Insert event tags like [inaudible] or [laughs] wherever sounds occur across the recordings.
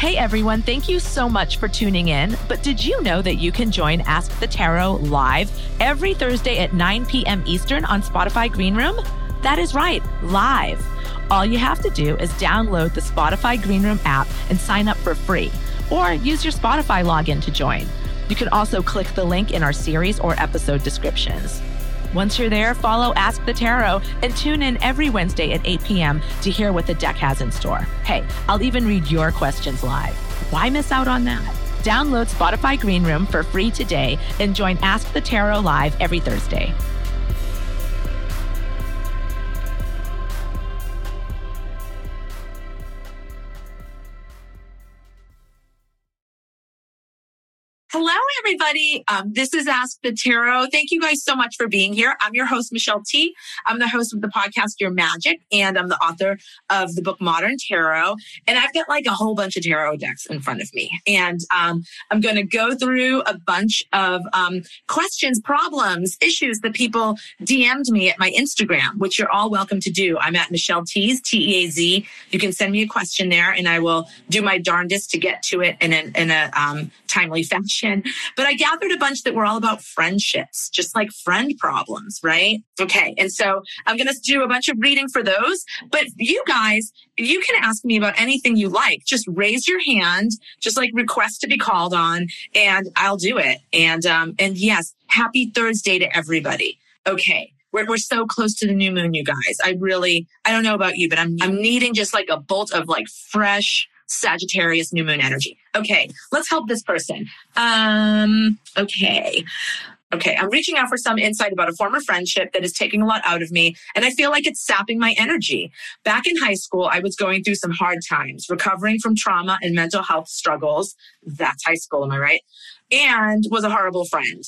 Hey everyone, thank you so much for tuning in. But did you know that you can join Ask the Tarot live every Thursday at 9 p.m. Eastern on Spotify Green Room? That is right, live. All you have to do is download the Spotify Green Room app and sign up for free, or use your Spotify login to join. You can also click the link in our series or episode descriptions. Once you're there, follow Ask the Tarot and tune in every Wednesday at 8 p.m. to hear what the deck has in store. Hey, I'll even read your questions live. Why miss out on that? Download Spotify Green Room for free today and join Ask the Tarot live every Thursday. Everybody. Um, this is Ask the Tarot. Thank you guys so much for being here. I'm your host, Michelle Tea. I'm the host of the podcast Your Magic, and I'm the author of the book Modern Tarot. And I've got like a whole bunch of tarot decks in front of me. And um, I'm going to go through a bunch of um, questions, problems, issues that people DM'd me at my Instagram, which you're all welcome to do. I'm at Michelle Teaz, T E A Z. You can send me a question there, and I will do my darndest to get to it in a, in a um, timely fashion. But I gathered a bunch that were all about friendships, just like friend problems, right? Okay. And so I'm going to do a bunch of reading for those. But you guys, you can ask me about anything you like. Just raise your hand, just like request to be called on, and I'll do it. And, um, and yes, happy Thursday to everybody. Okay. We're, we're so close to the new moon, you guys. I really, I don't know about you, but I'm, I'm needing just like a bolt of like fresh, Sagittarius new moon energy. Okay, let's help this person. Um, okay. Okay, I'm reaching out for some insight about a former friendship that is taking a lot out of me, and I feel like it's sapping my energy. Back in high school, I was going through some hard times, recovering from trauma and mental health struggles. That's high school, am I right? And was a horrible friend.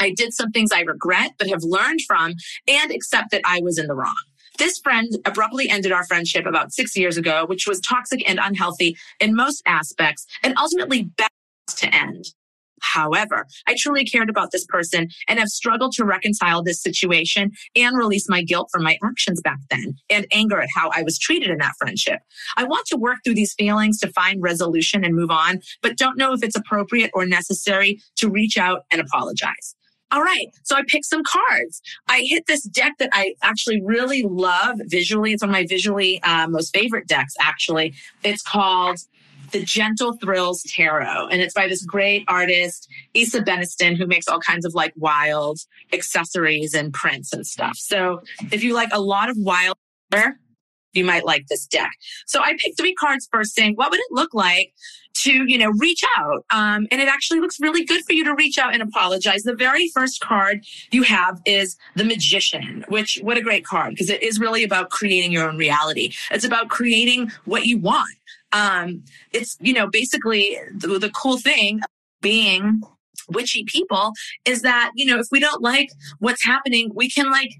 I did some things I regret, but have learned from and accept that I was in the wrong. This friend abruptly ended our friendship about six years ago, which was toxic and unhealthy in most aspects and ultimately best to end. However, I truly cared about this person and have struggled to reconcile this situation and release my guilt for my actions back then and anger at how I was treated in that friendship. I want to work through these feelings to find resolution and move on, but don't know if it's appropriate or necessary to reach out and apologize. All right. So I picked some cards. I hit this deck that I actually really love visually. It's one of my visually uh, most favorite decks, actually. It's called the Gentle Thrills Tarot. And it's by this great artist, Isa Beniston, who makes all kinds of like wild accessories and prints and stuff. So if you like a lot of wild, you might like this deck. So I picked three cards first saying, what would it look like to, you know, reach out. Um, and it actually looks really good for you to reach out and apologize. The very first card you have is the magician, which what a great card because it is really about creating your own reality. It's about creating what you want. Um, it's, you know, basically the, the cool thing being witchy people is that you know if we don't like what's happening we can like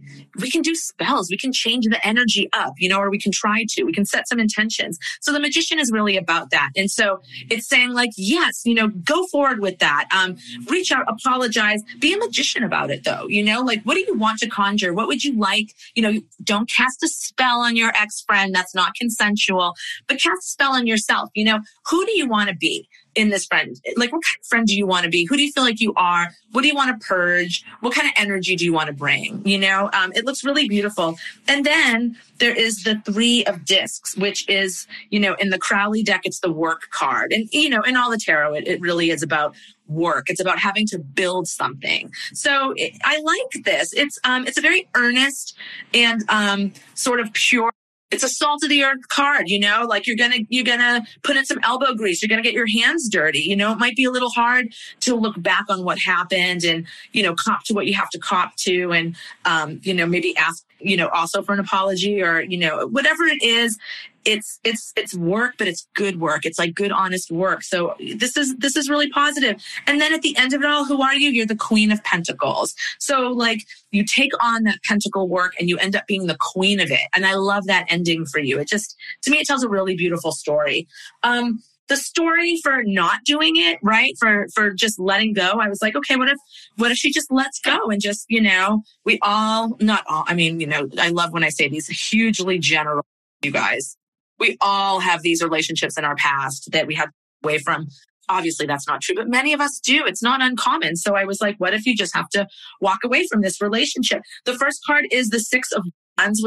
we can do spells we can change the energy up you know or we can try to we can set some intentions. So the magician is really about that. And so it's saying like yes you know go forward with that. Um reach out apologize be a magician about it though you know? Like what do you want to conjure? What would you like? You know don't cast a spell on your ex-friend that's not consensual but cast a spell on yourself you know? Who do you want to be in this friend? Like, what kind of friend do you want to be? Who do you feel like you are? What do you want to purge? What kind of energy do you want to bring? You know, um, it looks really beautiful. And then there is the three of discs, which is, you know, in the Crowley deck, it's the work card. And, you know, in all the tarot, it, it really is about work. It's about having to build something. So it, I like this. It's, um, it's a very earnest and, um, sort of pure it's a salt of the earth card, you know, like you're going to, you're going to put in some elbow grease. You're going to get your hands dirty. You know, it might be a little hard to look back on what happened and, you know, cop to what you have to cop to and, um, you know, maybe ask, you know, also for an apology or, you know, whatever it is it's it's it's work but it's good work. It's like good honest work. So this is this is really positive. And then at the end of it all who are you? You're the queen of pentacles. So like you take on that pentacle work and you end up being the queen of it. And i love that ending for you. It just to me it tells a really beautiful story. Um the story for not doing it right for for just letting go i was like okay what if what if she just lets go and just you know we all not all i mean you know i love when i say these hugely general you guys we all have these relationships in our past that we had away from. Obviously, that's not true, but many of us do. It's not uncommon. So I was like, what if you just have to walk away from this relationship? The first card is the Six of Wands,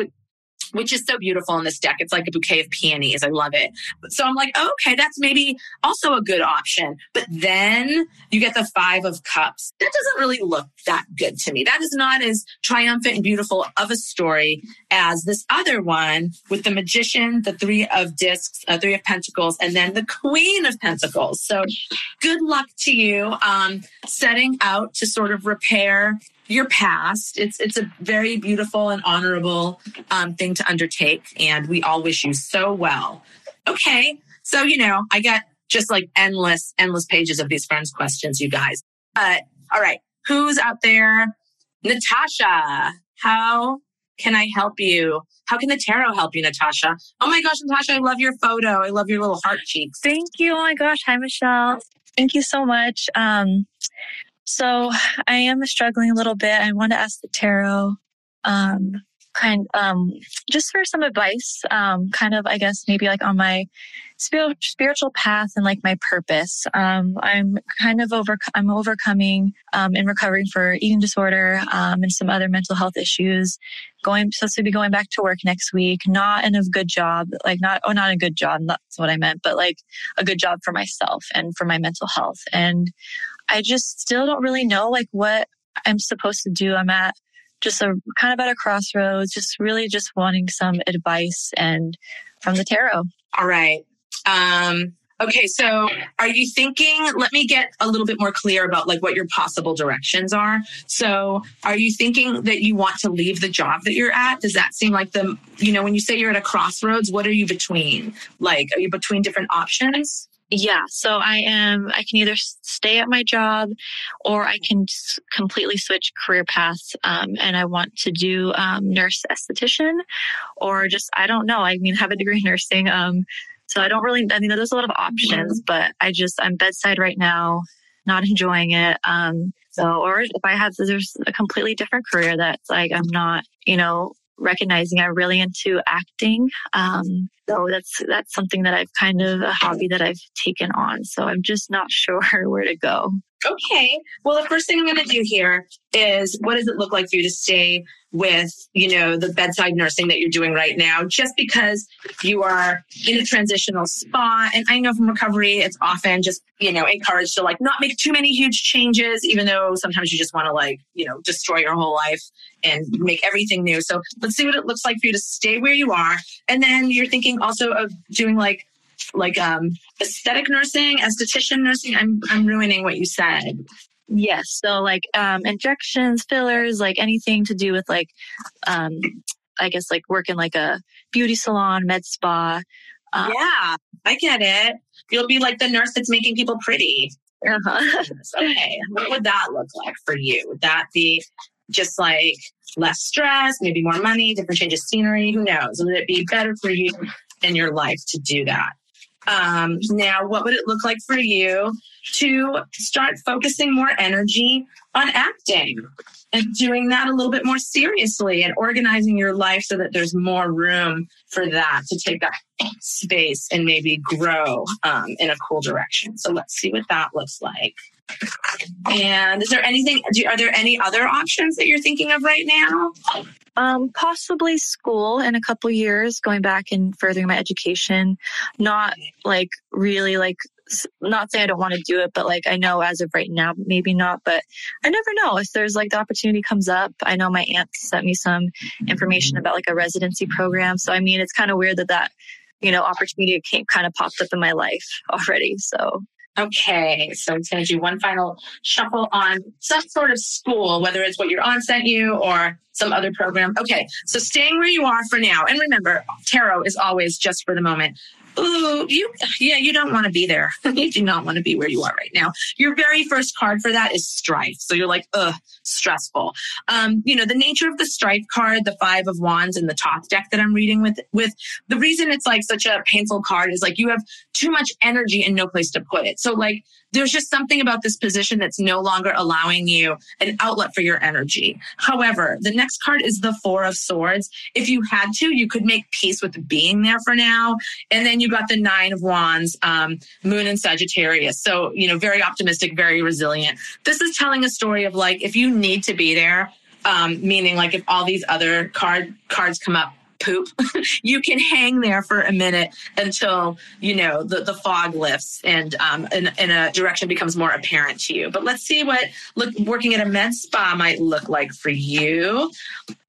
which is so beautiful in this deck. It's like a bouquet of peonies. I love it. So I'm like, oh, okay, that's maybe also a good option. But then you get the five of cups. That doesn't really look that good to me. That is not as triumphant and beautiful of a story as this other one with the magician, the three of discs, uh, three of pentacles, and then the queen of pentacles. So good luck to you um, setting out to sort of repair your past. It's it's a very beautiful and honorable um, thing to undertake, and we all wish you so well. Okay, so you know I got just like endless, endless pages of these friends questions, you guys. But all right, who's out there? Natasha, how can I help you? How can the tarot help you, Natasha? Oh my gosh, Natasha, I love your photo. I love your little heart cheeks. Thank you. Oh my gosh. Hi, Michelle. Thank you so much. Um, so I am struggling a little bit. I want to ask the tarot, um, kind, um, just for some advice, um, kind of, I guess, maybe like on my spiritual path and like my purpose. Um, I'm kind of over, I'm overcoming, um, and recovering for eating disorder, um, and some other mental health issues. Going, supposed to be going back to work next week, not in a good job, like not, oh, not a good job. That's what I meant, but like a good job for myself and for my mental health. And I just still don't really know like what I'm supposed to do. I'm at just a kind of at a crossroads, just really just wanting some advice and from the tarot. All right. Um, okay. So are you thinking, let me get a little bit more clear about like what your possible directions are. So are you thinking that you want to leave the job that you're at? Does that seem like the, you know, when you say you're at a crossroads, what are you between? Like, are you between different options? Yeah. So I am, I can either stay at my job or I can completely switch career paths. Um, and I want to do um, nurse esthetician or just, I don't know. I mean, have a degree in nursing. Um, so I don't really, I mean, there's a lot of options, mm-hmm. but I just, I'm bedside right now, not enjoying it. Um, so, or if I have, there's a completely different career that's like, I'm not, you know, recognizing I'm really into acting. Um, so that's that's something that I've kind of a hobby that I've taken on. So I'm just not [laughs] sure where to go. Okay. Well, the first thing I'm going to do here is what does it look like for you to stay with, you know, the bedside nursing that you're doing right now, just because you are in a transitional spot. And I know from recovery, it's often just, you know, encouraged to like not make too many huge changes, even though sometimes you just want to like, you know, destroy your whole life and make everything new. So let's see what it looks like for you to stay where you are. And then you're thinking also of doing like like um aesthetic nursing, esthetician nursing. I'm I'm ruining what you said. Yes. So like um injections, fillers, like anything to do with like um I guess like work in like a beauty salon, med spa. Um, yeah, I get it. You'll be like the nurse that's making people pretty. Uh-huh. okay. What would that look like for you? Would that be just like less stress, maybe more money, different change of scenery? Who knows? Would it be better for you in your life to do that? Um, now, what would it look like for you to start focusing more energy on acting and doing that a little bit more seriously and organizing your life so that there's more room for that to take up space and maybe grow um, in a cool direction? So let's see what that looks like. And is there anything, do, are there any other options that you're thinking of right now? Um, possibly school in a couple years, going back and furthering my education. Not like really like not saying I don't want to do it, but like I know as of right now, maybe not. But I never know if there's like the opportunity comes up. I know my aunt sent me some information about like a residency program. So I mean, it's kind of weird that that you know opportunity came kind of popped up in my life [laughs] already. So Okay, so I'm going to do one final shuffle on some sort of school, whether it's what your aunt sent you or some other program. Okay, so staying where you are for now. And remember, tarot is always just for the moment. Ooh, you, yeah, you don't want to be there. [laughs] you do not want to be where you are right now. Your very first card for that is strife. So you're like, ugh, stressful. Um, you know, the nature of the strife card, the five of wands and the Thoth deck that I'm reading with, with the reason it's like such a painful card is like you have too much energy and no place to put it. So like there's just something about this position that's no longer allowing you an outlet for your energy. However, the next card is the Four of Swords. If you had to, you could make peace with being there for now. And then you got the Nine of Wands, um, Moon and Sagittarius. So, you know, very optimistic, very resilient. This is telling a story of like, if you need to be there, um, meaning like if all these other card cards come up poop, [laughs] you can hang there for a minute until, you know, the, the fog lifts and, um, and, and a direction becomes more apparent to you. But let's see what look, working at a med spa might look like for you.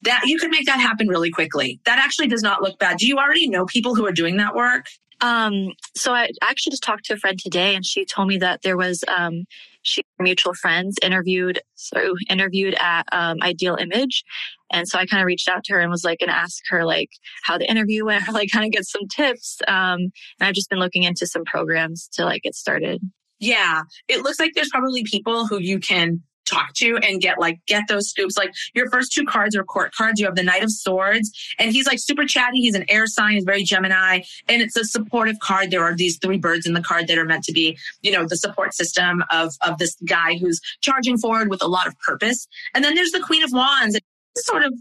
That you could make that happen really quickly. That actually does not look bad. Do you already know people who are doing that work? Um, so I actually just talked to a friend today and she told me that there was, um, she mutual friends interviewed, so interviewed at, um, Ideal Image. And so I kind of reached out to her and was like, and ask her like how the interview went, [laughs] or like kind of get some tips. Um, and I've just been looking into some programs to like get started. Yeah. It looks like there's probably people who you can talk to and get like get those scoops. Like your first two cards are court cards. You have the Knight of Swords, and he's like super chatty. He's an air sign. He's very Gemini, and it's a supportive card. There are these three birds in the card that are meant to be, you know, the support system of of this guy who's charging forward with a lot of purpose. And then there's the Queen of Wands. Sort of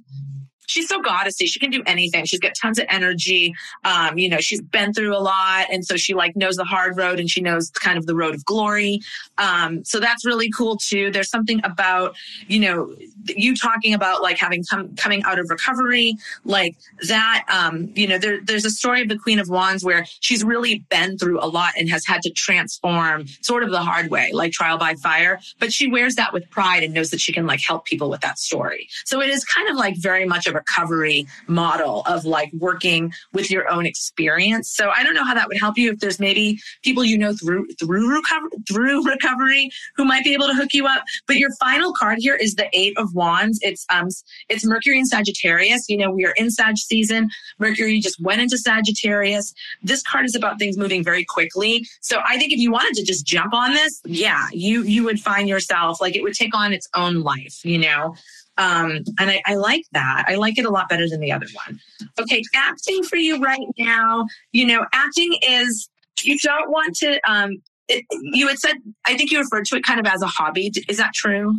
she's so goddessy. She can do anything. She's got tons of energy. Um, you know, she's been through a lot. And so she like knows the hard road and she knows kind of the road of glory. Um, so that's really cool too. There's something about, you know, you talking about like having come coming out of recovery, like that, um, you know, there, there's a story of the Queen of Wands where she's really been through a lot and has had to transform sort of the hard way, like trial by fire. But she wears that with pride and knows that she can like help people with that story. So it is kind of like very much of a recovery model of like working with your own experience. So I don't know how that would help you if there's maybe people you know through through recovery through [laughs] recovery who might be able to hook you up. But your final card here is the Eight of Wands. It's um it's Mercury in Sagittarius. You know, we are in Sag season. Mercury just went into Sagittarius. This card is about things moving very quickly. So I think if you wanted to just jump on this, yeah, you you would find yourself like it would take on its own life, you know. Um, and I, I like that. I like it a lot better than the other one. Okay, acting for you right now. You know, acting is you don't want to. Um, it, you had said I think you referred to it kind of as a hobby. Is that true?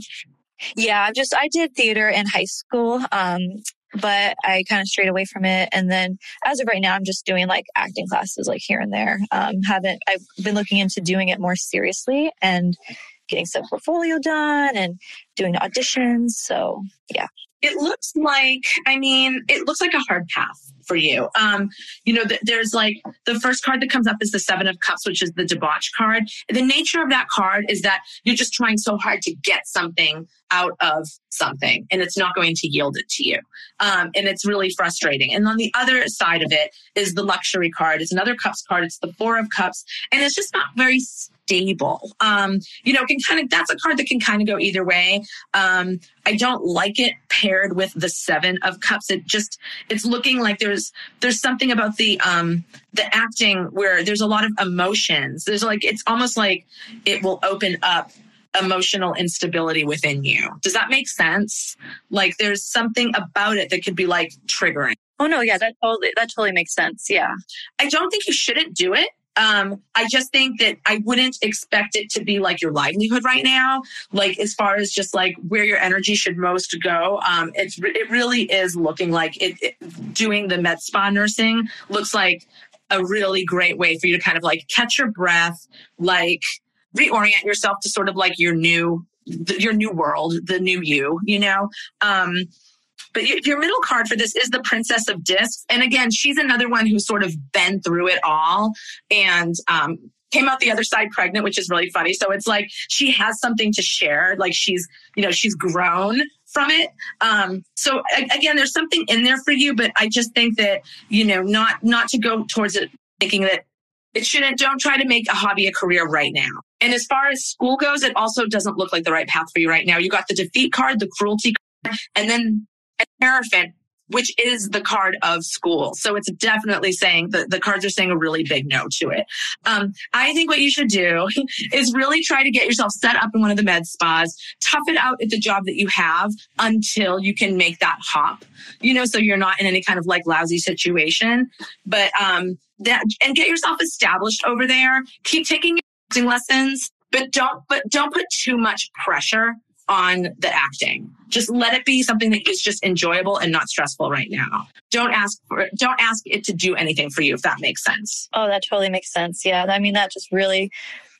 Yeah, I'm just I did theater in high school. Um, but I kind of strayed away from it. And then as of right now, I'm just doing like acting classes like here and there. Um, haven't, I've been looking into doing it more seriously and getting some portfolio done and doing auditions. So yeah. It looks like, I mean, it looks like a hard path for you. Um, you know, th- there's like the first card that comes up is the Seven of Cups, which is the debauch card. The nature of that card is that you're just trying so hard to get something out of something and it's not going to yield it to you. Um, and it's really frustrating. And on the other side of it is the luxury card. It's another cups card. It's the four of cups and it's just not very stable. Um, you know, can kind of, that's a card that can kind of go either way. Um, I don't like it paired with the seven of cups. It just, it's looking like there's, there's something about the, um, the acting where there's a lot of emotions. There's like, it's almost like it will open up emotional instability within you. Does that make sense? Like there's something about it that could be like triggering. Oh no, yeah, that totally that totally makes sense. Yeah. I don't think you shouldn't do it. Um, I just think that I wouldn't expect it to be like your livelihood right now. Like as far as just like where your energy should most go, um, it's it really is looking like it, it doing the med spa nursing looks like a really great way for you to kind of like catch your breath, like reorient yourself to sort of like your new your new world, the new you, you know. Um, but your middle card for this is the Princess of Discs, and again, she's another one who's sort of been through it all and um, came out the other side pregnant, which is really funny. So it's like she has something to share, like she's you know she's grown from it. Um, so again, there's something in there for you, but I just think that you know not not to go towards it thinking that it shouldn't. Don't try to make a hobby a career right now. And as far as school goes, it also doesn't look like the right path for you right now. You got the defeat card, the cruelty card, and then a Hierophant which is the card of school. So it's definitely saying that the cards are saying a really big no to it. Um, I think what you should do [laughs] is really try to get yourself set up in one of the med spas, tough it out at the job that you have until you can make that hop, you know, so you're not in any kind of like lousy situation. But, um, that, and get yourself established over there. Keep taking your lessons, but don't, but don't put too much pressure on the acting. Just let it be something that is just enjoyable and not stressful right now. Don't ask for don't ask it to do anything for you if that makes sense. Oh, that totally makes sense. Yeah. I mean that just really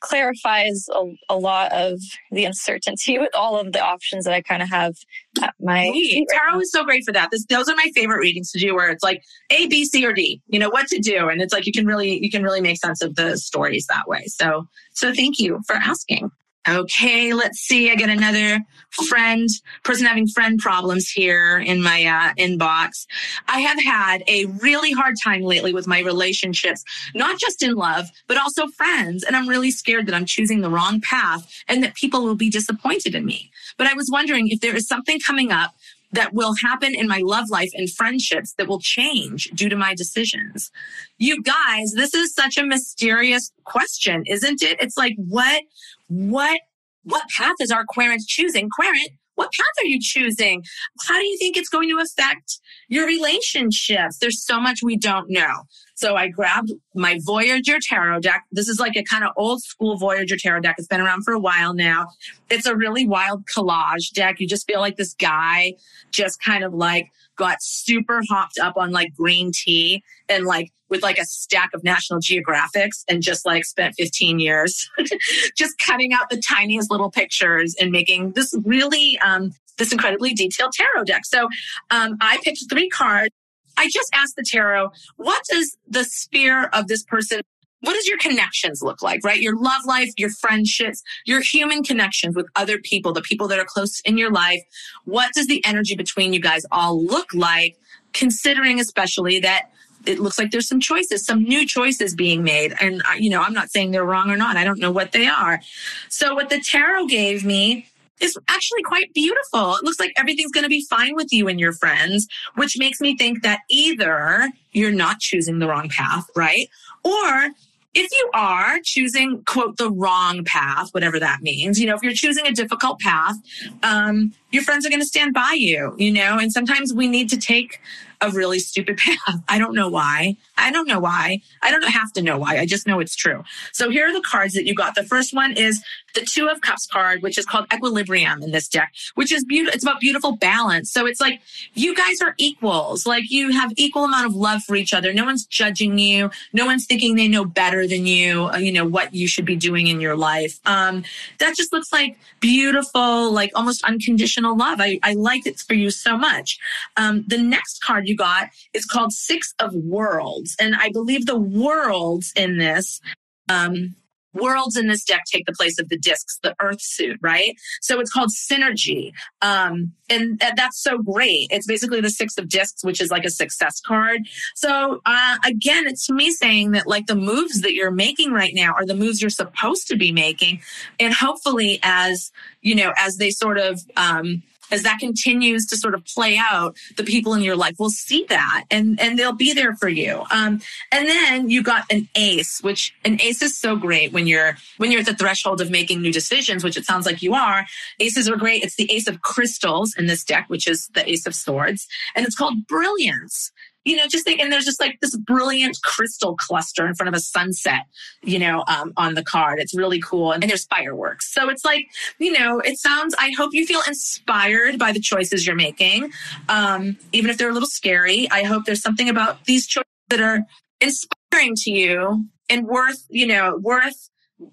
clarifies a, a lot of the uncertainty with all of the options that I kind of have at my right Tarot is so great for that. This, those are my favorite readings to do where it's like A, B, C, or D, you know, what to do. And it's like you can really you can really make sense of the stories that way. So so thank you for asking. Okay, let's see. I get another friend, person having friend problems here in my uh, inbox. I have had a really hard time lately with my relationships, not just in love, but also friends. And I'm really scared that I'm choosing the wrong path and that people will be disappointed in me. But I was wondering if there is something coming up that will happen in my love life and friendships that will change due to my decisions. You guys, this is such a mysterious question, isn't it? It's like, what, what, what path is our querent choosing? Querent, what path are you choosing? How do you think it's going to affect your relationships? There's so much we don't know. So I grabbed my Voyager Tarot deck. This is like a kind of old school Voyager Tarot deck. It's been around for a while now. It's a really wild collage deck. You just feel like this guy just kind of like got super hopped up on like green tea and like with like a stack of National Geographics and just like spent 15 years [laughs] just cutting out the tiniest little pictures and making this really um, this incredibly detailed tarot deck. So um, I picked three cards. I just asked the tarot, what does the sphere of this person what does your connections look like, right? Your love life, your friendships, your human connections with other people, the people that are close in your life. What does the energy between you guys all look like, considering especially that it looks like there's some choices, some new choices being made. And, you know, I'm not saying they're wrong or not. I don't know what they are. So what the tarot gave me is actually quite beautiful. It looks like everything's going to be fine with you and your friends, which makes me think that either you're not choosing the wrong path, right? Or if you are choosing, quote, the wrong path, whatever that means, you know, if you're choosing a difficult path, um, your friends are going to stand by you, you know, and sometimes we need to take a really stupid [laughs] path. I don't know why. I don't know why. I don't have to know why. I just know it's true. So here are the cards that you got. The first one is the Two of Cups card, which is called Equilibrium in this deck, which is beautiful. It's about beautiful balance. So it's like you guys are equals. Like you have equal amount of love for each other. No one's judging you. No one's thinking they know better than you. Uh, you know what you should be doing in your life. Um, that just looks like beautiful, like almost unconditional love. I, I like it for you so much. Um, the next card you got is called Six of Worlds, and I believe the worlds in this. Um, worlds in this deck take the place of the discs, the earth suit, right? So it's called synergy. Um, and that's so great. It's basically the six of discs, which is like a success card. So, uh, again, it's me saying that like the moves that you're making right now are the moves you're supposed to be making. And hopefully as, you know, as they sort of, um, as that continues to sort of play out, the people in your life will see that and, and they'll be there for you. Um, and then you got an ace, which an ace is so great when you're, when you're at the threshold of making new decisions, which it sounds like you are. Aces are great. It's the ace of crystals in this deck, which is the ace of swords. And it's called brilliance you know, just think, and there's just like this brilliant crystal cluster in front of a sunset, you know, um, on the card. It's really cool. And there's fireworks. So it's like, you know, it sounds, I hope you feel inspired by the choices you're making. Um, even if they're a little scary, I hope there's something about these choices that are inspiring to you and worth, you know, worth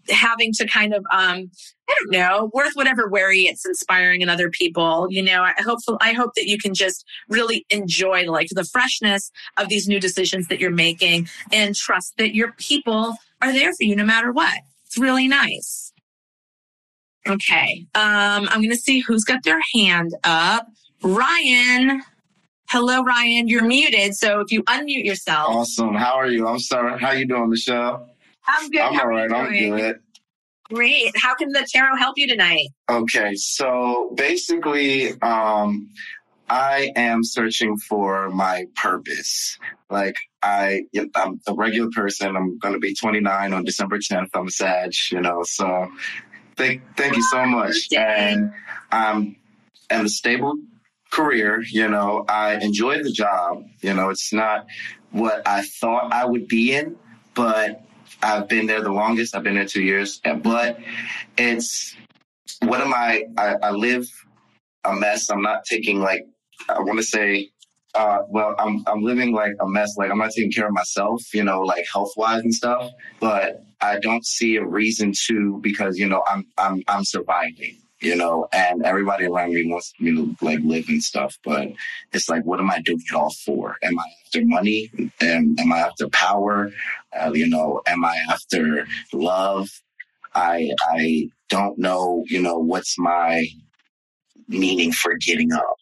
having to kind of um I don't know, worth whatever worry it's inspiring in other people. You know, I hope I hope that you can just really enjoy like the freshness of these new decisions that you're making and trust that your people are there for you no matter what. It's really nice. Okay. Um, I'm gonna see who's got their hand up. Ryan. Hello, Ryan. You're muted. So if you unmute yourself. Awesome. How are you? I'm sorry. How you doing, Michelle? I'm good. I'm How all right. I'm good. Great. How can the tarot help you tonight? Okay, so basically, um, I am searching for my purpose. Like I, I'm a regular person. I'm going to be 29 on December 10th. I'm a Sag, you know. So thank, thank you so much. And I'm in a stable career. You know, I enjoy the job. You know, it's not what I thought I would be in, but I've been there the longest. I've been there two years. But it's what am I? I, I live a mess. I'm not taking like I want to say, uh, well, I'm I'm living like a mess. Like I'm not taking care of myself, you know, like health wise and stuff. But I don't see a reason to because you know I'm I'm I'm surviving, you know, and everybody around me wants me to like live and stuff. But it's like, what am I doing it all for? Am I after money? Am, am I after power? Uh, you know, am I after love? I I don't know, you know, what's my meaning for getting up.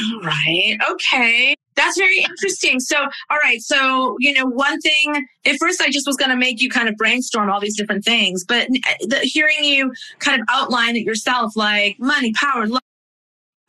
All right. Okay. That's very interesting. So, all right. So, you know, one thing, at first I just was going to make you kind of brainstorm all these different things, but the, hearing you kind of outline it yourself, like money, power, love,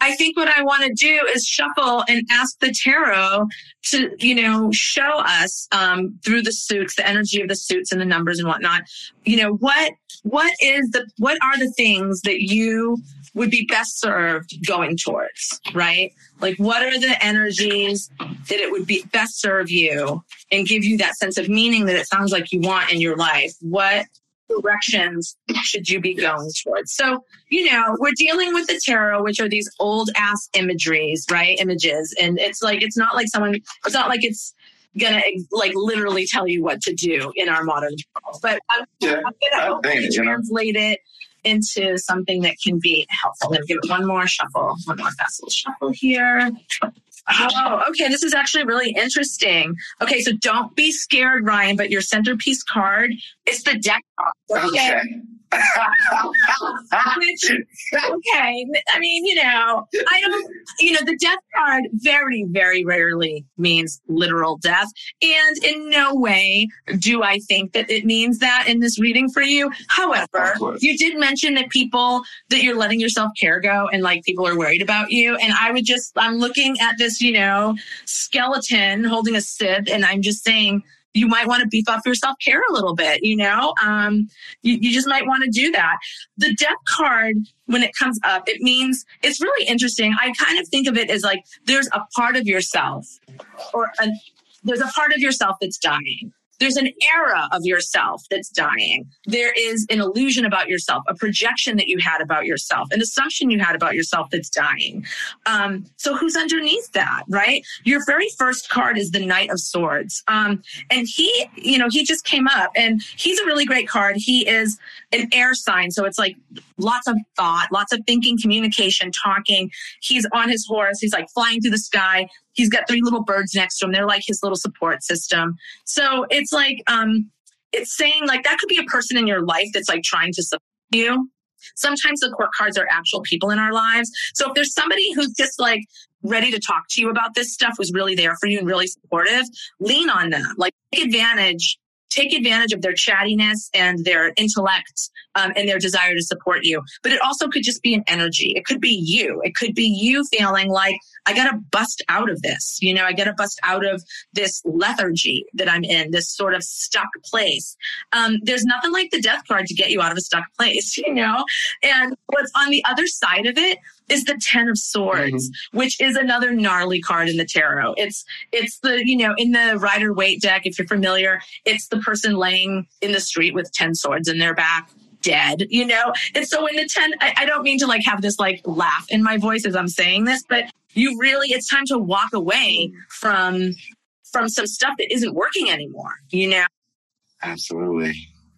I think what I want to do is shuffle and ask the tarot to, you know, show us um, through the suits, the energy of the suits and the numbers and whatnot. You know, what what is the what are the things that you would be best served going towards, right? Like, what are the energies that it would be best serve you and give you that sense of meaning that it sounds like you want in your life? What directions should you be going towards? So, you know, we're dealing with the tarot, which are these old ass imageries, right? Images. And it's like, it's not like someone, it's not like it's, gonna like literally tell you what to do in our modern world. But I'm, yeah, I'm gonna hopefully translate know. it into something that can be helpful. Let me give it one more shuffle, one more fast little shuffle here. Oh, okay. This is actually really interesting. Okay, so don't be scared, Ryan, but your centerpiece card is the death. Okay. okay. Which, okay. I mean, you know, I don't, you know, the death card very, very rarely means literal death. And in no way do I think that it means that in this reading for you. However, you did mention that people, that you're letting yourself care go and like people are worried about you. And I would just, I'm looking at this, you know, skeleton holding a sip and I'm just saying, you might want to beef up your self care a little bit. You know, um, you, you just might want to do that. The death card, when it comes up, it means it's really interesting. I kind of think of it as like there's a part of yourself or a, there's a part of yourself that's dying there's an era of yourself that's dying. There is an illusion about yourself, a projection that you had about yourself, an assumption you had about yourself that's dying. Um, so who's underneath that, right? Your very first card is the Knight of Swords. Um, and he, you know, he just came up and he's a really great card. He is an air sign. So it's like lots of thought, lots of thinking, communication, talking. He's on his horse. He's like flying through the sky he's got three little birds next to him. They're like his little support system. So it's like, um, it's saying like that could be a person in your life that's like trying to support you. Sometimes the court cards are actual people in our lives. So if there's somebody who's just like ready to talk to you about this stuff, who's really there for you and really supportive, lean on them. Like take advantage take advantage of their chattiness and their intellect um, and their desire to support you. But it also could just be an energy. It could be you. It could be you feeling like, I got to bust out of this. You know, I got to bust out of this lethargy that I'm in, this sort of stuck place. Um, there's nothing like the death card to get you out of a stuck place, [laughs] you know? And what's on the other side of it is the 10 of swords mm-hmm. which is another gnarly card in the tarot. It's it's the you know in the rider waite deck if you're familiar it's the person laying in the street with 10 swords in their back dead you know? And so in the 10 I, I don't mean to like have this like laugh in my voice as i'm saying this but you really it's time to walk away from from some stuff that isn't working anymore you know? Absolutely.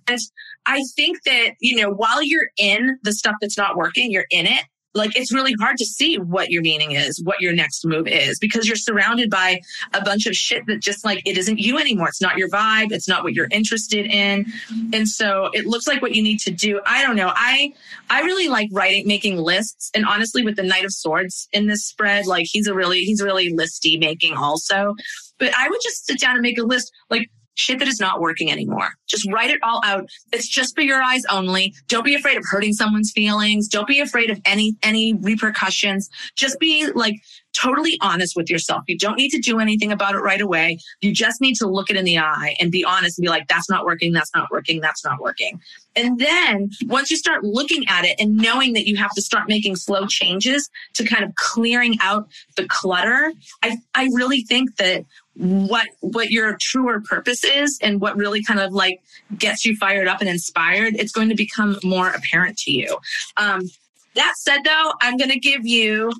And i think that you know while you're in the stuff that's not working you're in it like it's really hard to see what your meaning is, what your next move is, because you're surrounded by a bunch of shit that just like it isn't you anymore. It's not your vibe. It's not what you're interested in. And so it looks like what you need to do. I don't know. I I really like writing, making lists. And honestly, with the Knight of Swords in this spread, like he's a really, he's really listy making also. But I would just sit down and make a list. Like shit that is not working anymore. Just write it all out. It's just for your eyes only. Don't be afraid of hurting someone's feelings. Don't be afraid of any any repercussions. Just be like totally honest with yourself. You don't need to do anything about it right away. You just need to look it in the eye and be honest and be like, that's not working, that's not working, that's not working. And then once you start looking at it and knowing that you have to start making slow changes to kind of clearing out the clutter, I, I really think that what what your truer purpose is and what really kind of like gets you fired up and inspired, it's going to become more apparent to you. Um, that said, though, I'm going to give you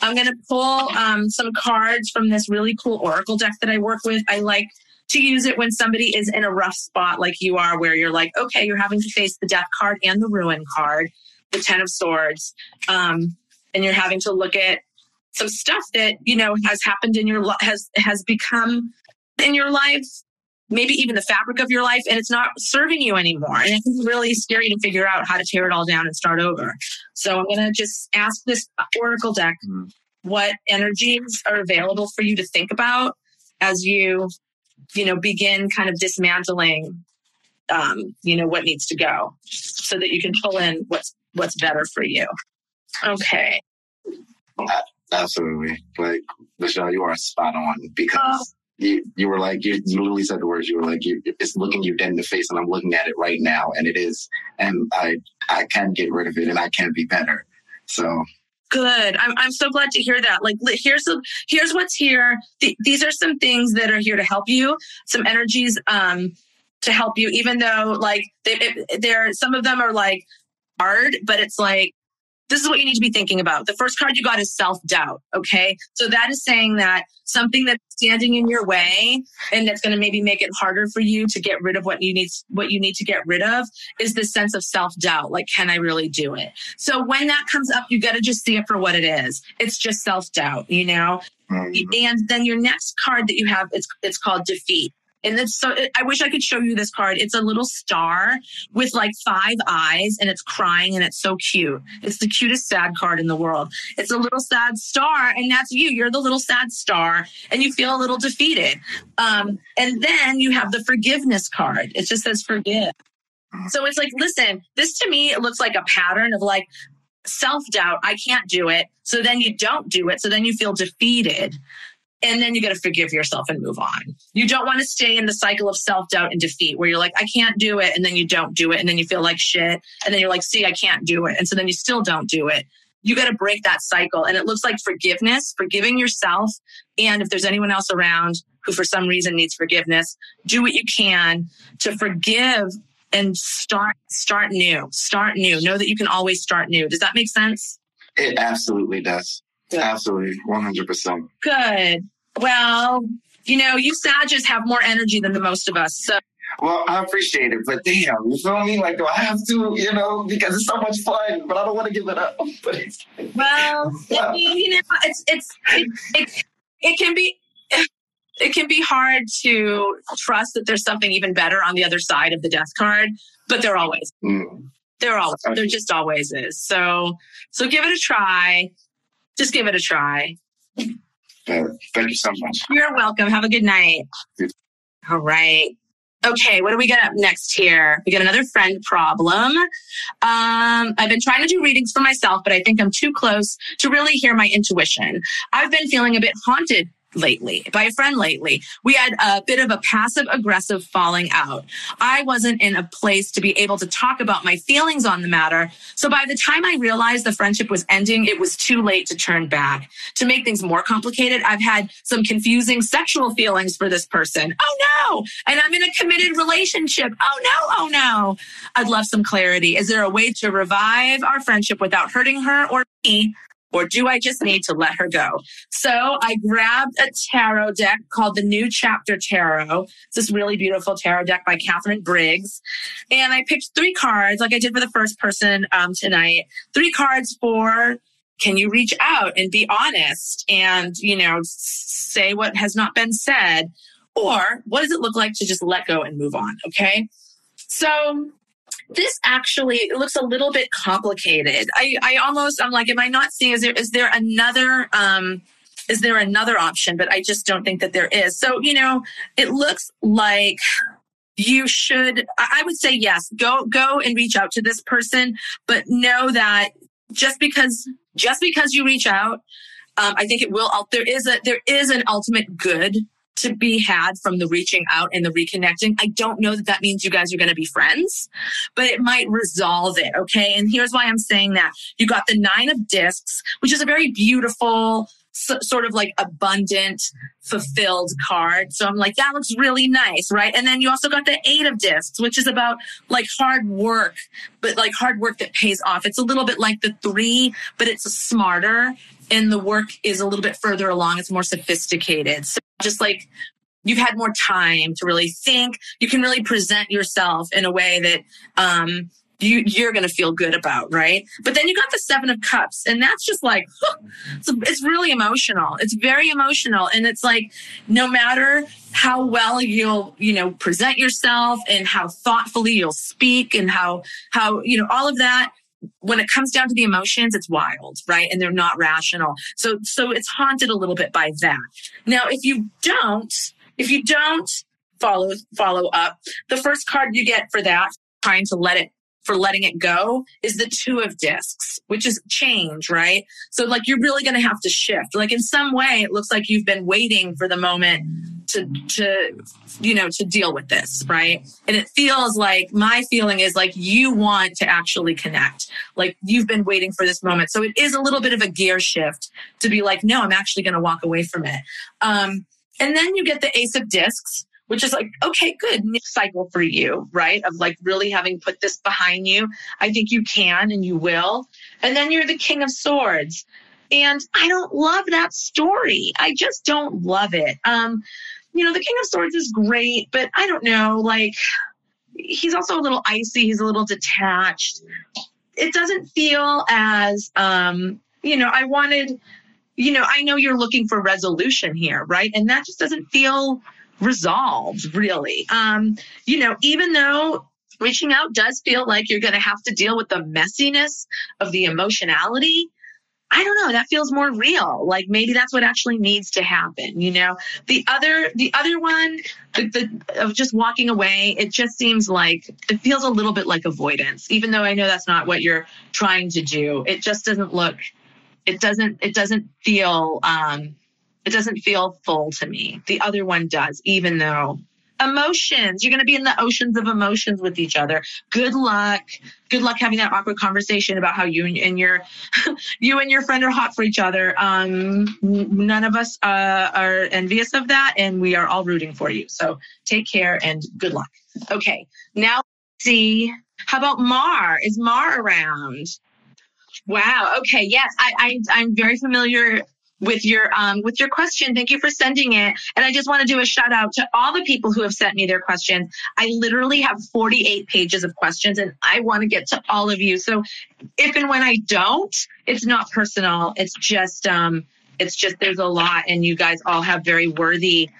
I'm going to pull um, some cards from this really cool Oracle deck that I work with. I like to use it when somebody is in a rough spot like you are, where you're like, okay, you're having to face the death card and the ruin card, the Ten of Swords, um, and you're having to look at some stuff that you know has happened in your life, has has become in your life maybe even the fabric of your life and it's not serving you anymore. And it's really scary to figure out how to tear it all down and start over. So I'm going to just ask this Oracle deck mm. what energies are available for you to think about as you, you know, begin kind of dismantling, um, you know, what needs to go so that you can pull in what's, what's better for you. Okay. Absolutely. Like, Michelle, you are spot on because oh you, you were like, you, you literally said the words, you were like, you, it's looking you dead in the face and I'm looking at it right now and it is, and I, I can get rid of it and I can be better. So. Good. I'm, I'm so glad to hear that. Like, here's the, here's what's here. Th- these are some things that are here to help you. Some energies, um, to help you, even though like they, they're, some of them are like hard, but it's like, this is what you need to be thinking about. The first card you got is self doubt. Okay. So that is saying that something that's standing in your way and that's going to maybe make it harder for you to get rid of what you need, what you need to get rid of is this sense of self doubt. Like, can I really do it? So when that comes up, you got to just see it for what it is. It's just self doubt, you know? Mm-hmm. And then your next card that you have, it's, it's called defeat. And it's so, I wish I could show you this card. It's a little star with like five eyes and it's crying and it's so cute. It's the cutest sad card in the world. It's a little sad star and that's you. You're the little sad star and you feel a little defeated. Um, and then you have the forgiveness card. It just says forgive. So it's like, listen, this to me, it looks like a pattern of like, self doubt. I can't do it. So then you don't do it. So then you feel defeated. And then you got to forgive yourself and move on. You don't want to stay in the cycle of self doubt and defeat where you're like, I can't do it. And then you don't do it. And then you feel like shit. And then you're like, see, I can't do it. And so then you still don't do it. You got to break that cycle. And it looks like forgiveness, forgiving yourself. And if there's anyone else around who for some reason needs forgiveness, do what you can to forgive and start, start new, start new. Know that you can always start new. Does that make sense? It absolutely does. Good. Absolutely, 100%. Good. Well, you know, you Sages have more energy than the most of us. So. Well, I appreciate it, but damn, you feel me? Like, do I have to, you know, because it's so much fun, but I don't want to give it up. [laughs] well, [laughs] I mean, you know, it's it's it, it, it can be [laughs] it can be hard to trust that there's something even better on the other side of the death card, but there always mm. there always there just always is. So so give it a try just give it a try. thank you so much. You're welcome. Have a good night. All right. Okay, what do we get up next here? We got another friend problem. Um, I've been trying to do readings for myself, but I think I'm too close to really hear my intuition. I've been feeling a bit haunted lately by a friend lately. We had a bit of a passive aggressive falling out. I wasn't in a place to be able to talk about my feelings on the matter. So by the time I realized the friendship was ending, it was too late to turn back. To make things more complicated, I've had some confusing sexual feelings for this person. Oh no! And I'm in a committed relationship. Oh no! Oh no! I'd love some clarity. Is there a way to revive our friendship without hurting her or me? Or do I just need to let her go? So I grabbed a tarot deck called the New Chapter Tarot. It's this really beautiful tarot deck by Catherine Briggs. And I picked three cards, like I did for the first person um, tonight. Three cards for can you reach out and be honest and, you know, say what has not been said? Or what does it look like to just let go and move on? Okay. So this actually looks a little bit complicated. I, I almost, I'm like, am I not seeing, is there, is there another, um, is there another option? But I just don't think that there is. So, you know, it looks like you should, I would say yes, go, go and reach out to this person, but know that just because, just because you reach out, Um, I think it will. There is a there is an ultimate good to be had from the reaching out and the reconnecting. I don't know that that means you guys are going to be friends, but it might resolve it. Okay. And here's why I'm saying that. You got the nine of discs, which is a very beautiful, sort of like abundant, fulfilled card. So I'm like, that looks really nice, right? And then you also got the eight of discs, which is about like hard work, but like hard work that pays off. It's a little bit like the three, but it's smarter and the work is a little bit further along. It's more sophisticated. So just like you've had more time to really think, you can really present yourself in a way that um, you, you're going to feel good about, right? But then you got the seven of cups, and that's just like, it's, it's really emotional. It's very emotional. And it's like, no matter how well you'll, you know, present yourself and how thoughtfully you'll speak and how, how, you know, all of that, when it comes down to the emotions, it's wild, right? And they're not rational. So, so it's haunted a little bit by that. Now, if you don't, if you don't follow, follow up, the first card you get for that, trying to let it for letting it go is the two of discs, which is change, right? So like you're really going to have to shift. Like in some way, it looks like you've been waiting for the moment to to you know to deal with this right and it feels like my feeling is like you want to actually connect like you've been waiting for this moment so it is a little bit of a gear shift to be like no i'm actually going to walk away from it um, and then you get the ace of discs which is like, okay, good cycle for you, right? Of like really having put this behind you. I think you can and you will. And then you're the king of swords. And I don't love that story. I just don't love it. Um, you know, the King of Swords is great, but I don't know, like, he's also a little icy, he's a little detached. It doesn't feel as, um, you know, I wanted, you know, I know you're looking for resolution here, right? And that just doesn't feel resolved, really. Um, you know, even though reaching out does feel like you're going to have to deal with the messiness of the emotionality I don't know, that feels more real. Like maybe that's what actually needs to happen, you know? The other the other one, the, the of just walking away, it just seems like it feels a little bit like avoidance, even though I know that's not what you're trying to do. It just doesn't look it doesn't it doesn't feel um it doesn't feel full to me. The other one does, even though emotions. You're going to be in the oceans of emotions with each other. Good luck. Good luck having that awkward conversation about how you and your [laughs] you and your friend are hot for each other. Um, none of us uh, are envious of that, and we are all rooting for you. So take care and good luck. Okay, now see. How about Mar? Is Mar around? Wow. Okay. Yes, I, I I'm very familiar with your um, with your question. Thank you for sending it. And I just want to do a shout out to all the people who have sent me their questions. I literally have 48 pages of questions and I want to get to all of you. So if and when I don't, it's not personal. It's just um it's just there's a lot and you guys all have very worthy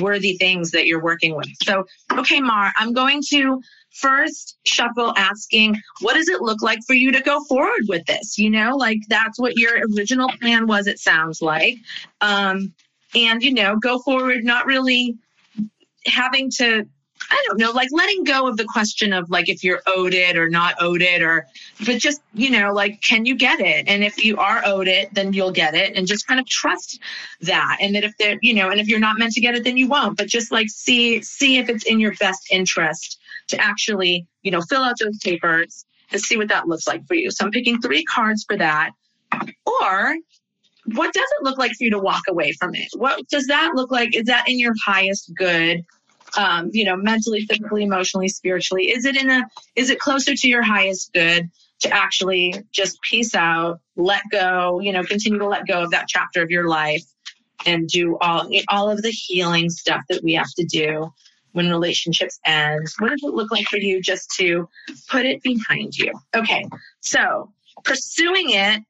worthy things that you're working with. So okay, Mar, I'm going to first shuffle asking, what does it look like for you to go forward with this? You know, like that's what your original plan was, it sounds like. Um, and, you know, go forward, not really having to I don't know, like letting go of the question of like if you're owed it or not owed it, or but just you know, like can you get it? And if you are owed it, then you'll get it, and just kind of trust that. And that if they're you know, and if you're not meant to get it, then you won't. But just like see see if it's in your best interest to actually, you know, fill out those papers and see what that looks like for you. So I'm picking three cards for that. Or what does it look like for you to walk away from it? What does that look like? Is that in your highest good? Um, you know, mentally, physically, emotionally, spiritually? Is it in a is it closer to your highest good to actually just peace out, let go, you know, continue to let go of that chapter of your life and do all all of the healing stuff that we have to do when relationships end? What does it look like for you just to put it behind you? Okay, so pursuing it.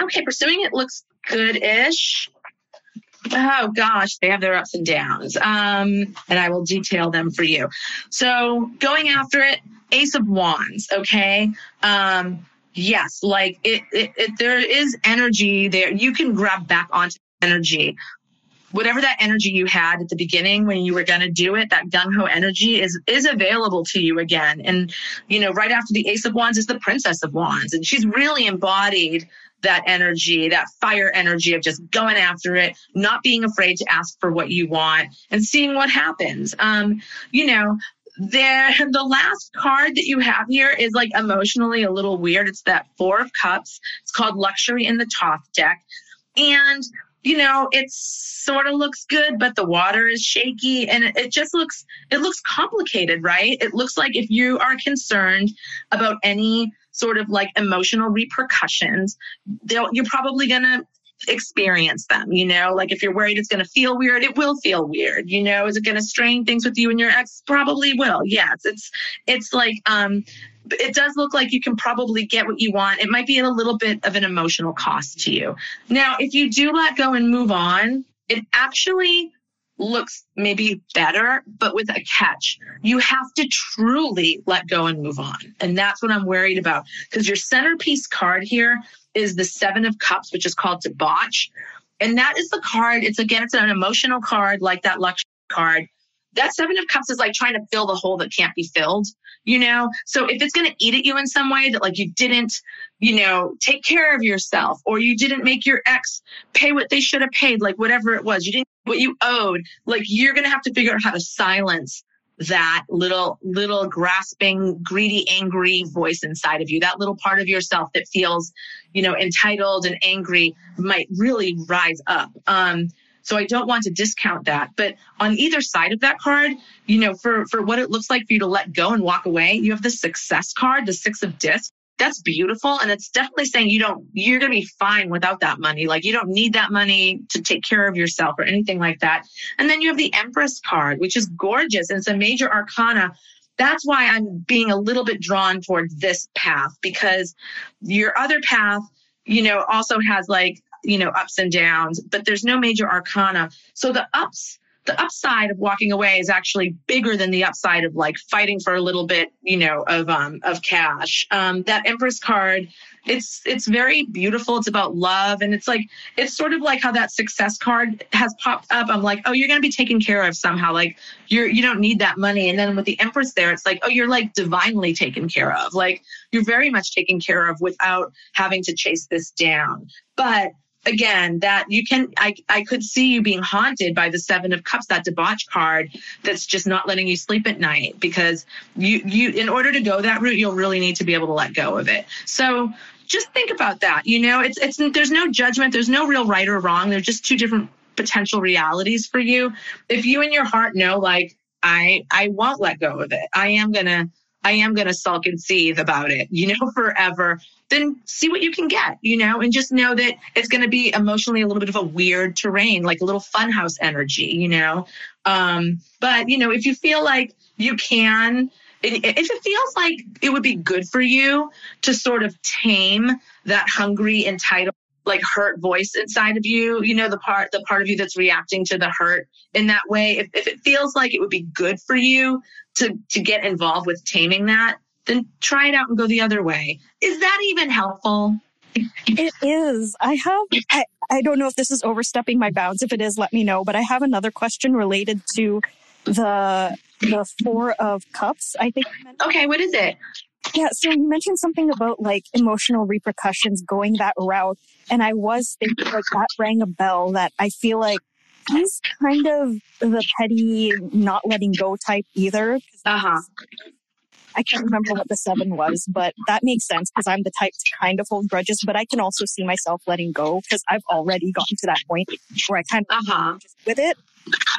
Okay, pursuing it looks good ish. Oh gosh, they have their ups and downs. Um, and I will detail them for you. So going after it, Ace of Wands, okay? Um, yes, like it, it, it there is energy there. You can grab back onto energy whatever that energy you had at the beginning when you were going to do it, that gung ho energy is is available to you again. And you know, right after the Ace of Wands is the Princess of Wands, and she's really embodied that energy, that fire energy of just going after it, not being afraid to ask for what you want and seeing what happens. Um, you know, there [laughs] the last card that you have here is like emotionally a little weird. It's that four of cups. It's called luxury in the Thoth deck. And you know, it sort of looks good, but the water is shaky and it, just looks it looks complicated, right? It looks like if you are concerned about any sort of like emotional repercussions, you're probably going to experience them you know? Like if you're worried it's going to feel weird it will feel weird you know? Is it going to strain things with you and your ex? Probably will yes. It's it's like um it does look like you can probably get what you want it might be a little bit of an emotional cost to you now if you do let go and move on it actually looks maybe better, but with a catch. You have to truly let go and move on. And that's what I'm worried about because your centerpiece card here is the Seven of Cups, which is called Debauch. And that is the card. It's again, it's an emotional card like that luxury card. That Seven of Cups is like trying to fill the hole that can't be filled, you know? So if it's going to eat at you in some way that like you didn't, you know, take care of yourself or you didn't make your ex pay what they should have paid, like whatever it was, you didn't what you owed, like you're going to have to figure out how to silence that little little grasping greedy angry voice inside of you that little part of yourself that feels you know entitled and angry might really rise up um so i don't want to discount that. But on either side of that card you know for for what it looks like for you to let go and walk away you have the success card the six of discs. That's beautiful and it's definitely saying you don't you're going to be fine without that money. Like you don't need that money to take care of yourself or anything like that. And then you have the empress card which is gorgeous and it's a major arcana. That's why i'm being a little bit drawn towards this path because your other path you know also has like you know ups and downs but there's no major arcana so the ups the upside of walking away is actually bigger than the upside of like fighting for a little bit, you know, of um of cash. Um, that Empress card, it's it's very beautiful. It's about love, and it's like it's sort of like how that success card has popped up. I'm like, oh, you're gonna be taken care of somehow. Like you're you don't need that money. And then with the Empress there, it's like, oh, you're like divinely taken care of. Like you're very much taken care of without having to chase this down. But again that you can I, I could see you being haunted by the seven of cups that debauch card that's just not letting you sleep at night because you you in order to go that route you'll really need to be able to let go of it. So just think about that you know it's it's there's no judgment there's no real right or wrong there's just two different potential realities for you. If you in your heart know like i i won't let go of it i am gonna I am going to sulk and seethe about it, you know, [laughs] forever, then see what you can get, you know, and just know that it's going to be emotionally a little bit of a weird terrain, like a little funhouse energy, you know. Um, but, you know, if you feel like you can, if it feels like it would be good for you to sort of tame that hungry, entitled, like hurt voice inside of you, you know, the part, the part of you that's reacting to the hurt in that way. If, if it feels like it would be good for you to to get involved with taming that, then try it out and go the other way. Is that even helpful? It is. I have I, I don't know if this is overstepping my bounds. If it is, let me know. But I have another question related to the the four of cups. I think. Okay, what is it? Yeah, so you mentioned something about like emotional repercussions going that route. And I was thinking like that rang a bell that I feel like he's kind of the petty, not letting go type either. Uh huh. I can't remember what the seven was, but that makes sense because I'm the type to kind of hold grudges, but I can also see myself letting go because I've already gotten to that point where I kind of uh-huh. with it.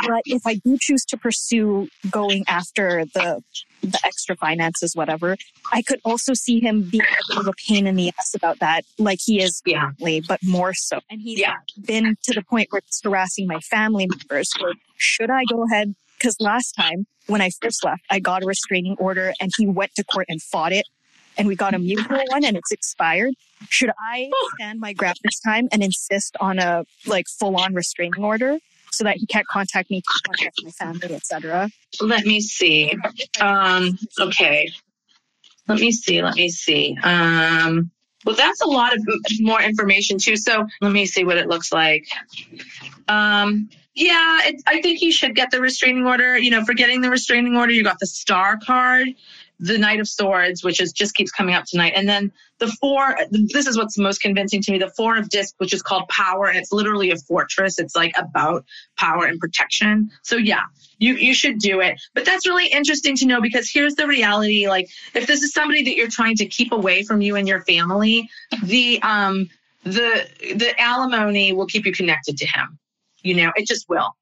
But if I do choose to pursue going after the the extra finances, whatever, I could also see him being a bit of a pain in the ass about that, like he is yeah. currently, but more so. And he's yeah. been to the point where it's harassing my family members. Where should I go ahead? Because last time when I first left, I got a restraining order and he went to court and fought it. And we got a mutual one and it's expired. Should I oh. stand my ground this time and insist on a like full on restraining order? So that he can't contact me, contact my family, etc. Let me see. Um, okay. Let me see. Let me see. Um, well, that's a lot of more information too. So let me see what it looks like. Um, yeah, it, I think you should get the restraining order. You know, for getting the restraining order, you got the star card. The Knight of Swords, which is just keeps coming up tonight, and then the four. This is what's most convincing to me: the Four of Discs, which is called Power, and it's literally a fortress. It's like about power and protection. So yeah, you you should do it. But that's really interesting to know because here's the reality: like if this is somebody that you're trying to keep away from you and your family, the um the the alimony will keep you connected to him. You know, it just will.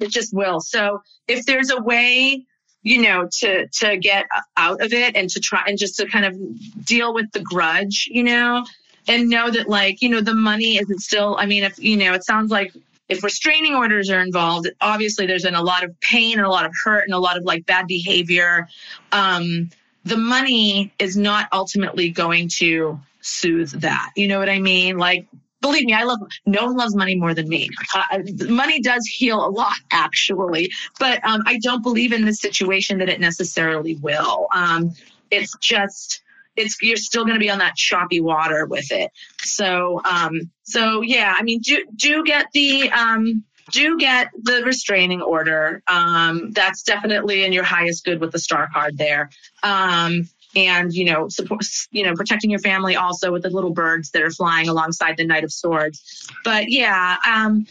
It just will. So if there's a way you know to to get out of it and to try and just to kind of deal with the grudge you know and know that like you know the money isn't still i mean if you know it sounds like if restraining orders are involved obviously there's been a lot of pain and a lot of hurt and a lot of like bad behavior. Um the money is not ultimately going to soothe that. You know what i mean? Like believe me, I love no one loves money more than me. Uh, money does heal a lot, actually, but um, I don't believe in this situation that it necessarily will. Um, it's just it's you're still going to be on that choppy water with it. So um, so yeah, I mean, do do get the um, do get the restraining order. Um, that's definitely in your highest good with the star card there. Um, and you know support you know protecting your family also with the little birds that are flying alongside the knight of swords. But yeah um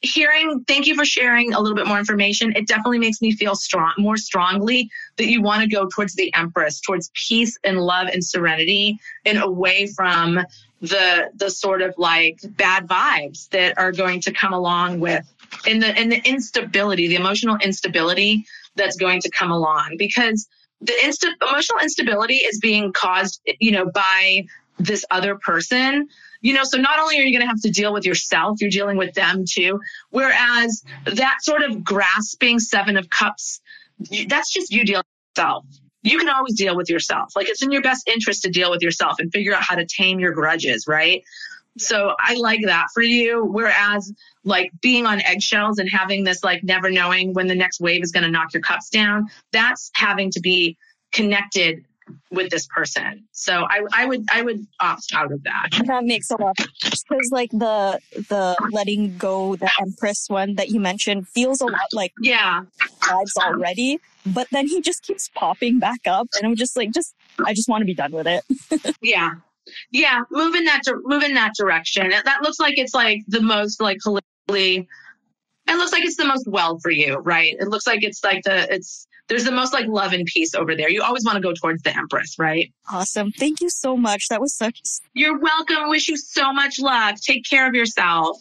hearing thank you for sharing a little bit more information. It definitely makes me feel strong more strongly that you want to go towards the empress towards peace and love and serenity and away from the the sort of like bad vibes that are going to come along with in the in the instability the emotional instability that's going to come along. Because the insta- emotional instability is being caused, you know, by this other person. You know, so not only are you going to have to deal with yourself, you're dealing with them too. Whereas that sort of grasping seven of cups, that's just you dealing with yourself. You can always deal with yourself. Like it's in your best interest to deal with yourself and figure out how to tame your grudges, right? So I like that for you. Whereas like being on eggshells and having this like never knowing when the next wave is going to knock your cups down, that's having to be connected with this person. So I, I would I would opt out of that. [laughs] That makes a lot because like the the letting go the Empress one that you mentioned feels a lot like yeah vibes already. But then he just keeps popping back up, and I'm just like, just I just want to be done with it. [laughs] yeah, yeah, move in that move in that direction. That looks like it's like the most like holistically. It looks like it's the most well for you, right? It looks like it's like the it's there's the most like love and peace over there. You always want to go towards the Empress, right? Awesome. Thank you so much. That was such. You're welcome. Wish you so much luck. Take care of yourself.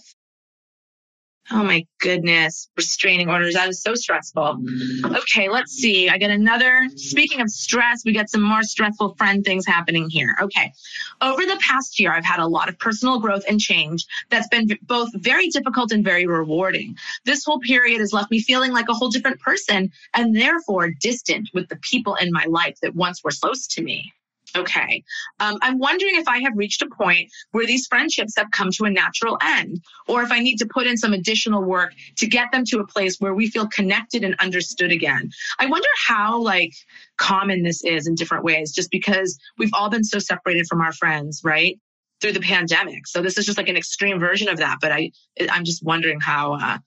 Oh my goodness. Restraining orders. That is so stressful. Okay, let's see. I got another. Speaking of stress, we got some more stressful friend things happening here. Okay. Over the past year, I've had a lot of personal growth and change that's been both very difficult and very rewarding. This whole period has left me feeling like a whole different person and therefore distant with the people in my life that once were close to me. Okay. Um, I'm wondering if I have reached a point where these friendships have come to a natural end, or if I need to put in some additional work to get them to a place where we feel connected and understood again. I wonder how like common this is in different ways, just because we've all been so separated from our friends, right? Through the pandemic. So this is just like an extreme version of that. But I, I'm just wondering how, uh,